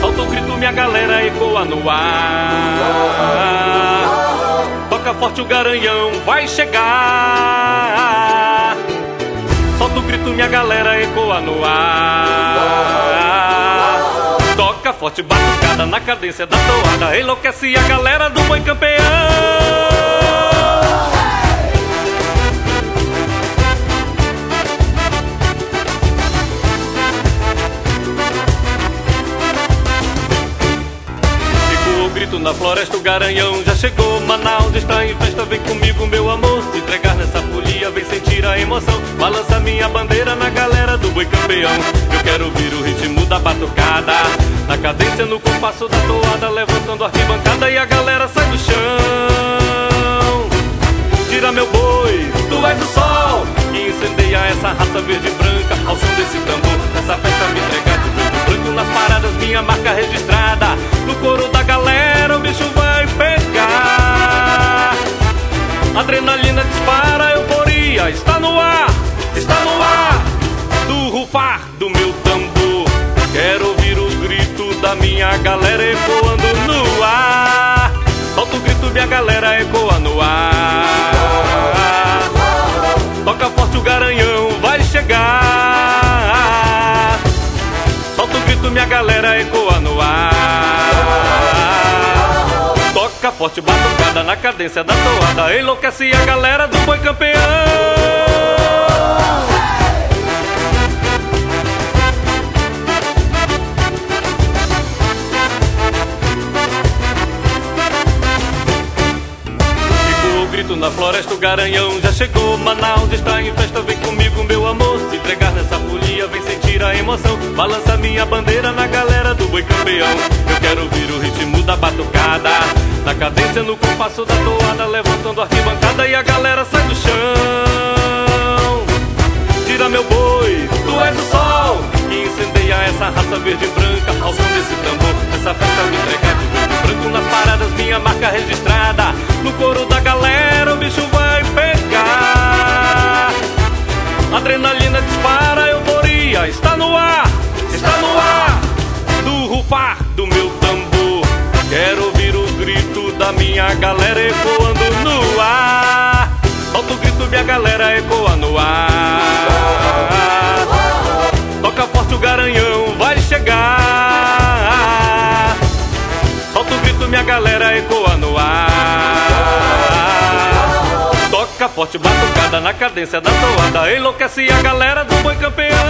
Solta o grito, minha galera ecoa no ar. Toca forte o garanhão, vai chegar. Solta o grito, minha galera ecoa no ar. Toca forte, batucada na cadência da toada. Enlouquece a galera do boi campeão. Na floresta, o garanhão já chegou. Manaus está em festa, vem comigo, meu amor. Se entregar nessa folia, vem sentir a emoção. Balança minha bandeira na galera do boi campeão. Eu quero ouvir o ritmo da batucada. Na cadência, no compasso da toada, levantando a arquibancada e a galera sai do chão. Tira meu boi, tu és o sol. E incendeia essa raça verde e branca ao som desse tambor. Nessa festa me entregar de branco nas paradas, minha marca registrada. No coro da galera Adrenalina dispara, euforia está no ar, está no ar. Do rufar do meu tambor, quero ouvir o grito da minha galera ecoando no ar. Solta o grito, minha galera ecoa no ar. Toca forte o garanhão, vai chegar. Solta o grito, minha galera ecoa no ar. Forte, batucada na cadência da toada. Enlouquece a galera do boi campeão. grito na floresta, o garanhão já chegou. Manaus está em festa, vem comigo, meu amor. Se entregar nessa folia, vem sentir a emoção. Balança minha bandeira na galera do boi campeão. Eu quero ouvir o ritmo da batucada. Na cadência, no compasso da toada, levantando a arquibancada e a galera sai do chão. Tira meu boi, tu és o sol. E incendeia essa raça verde e branca ao som desse tambor. Essa festa me entregar branco nas paradas, minha marca registrada. No coro da galera o bicho vai pegar. Adrenalina dispara, euforia está no ar, está no ar. Do rufar da minha galera ecoando no ar. Solta o grito, minha galera ecoa no ar. Toca forte o garanhão, vai chegar. Solta o grito, minha galera ecoa no ar. Toca forte, batucada na cadência da toada. Enlouquece a galera do boi campeão.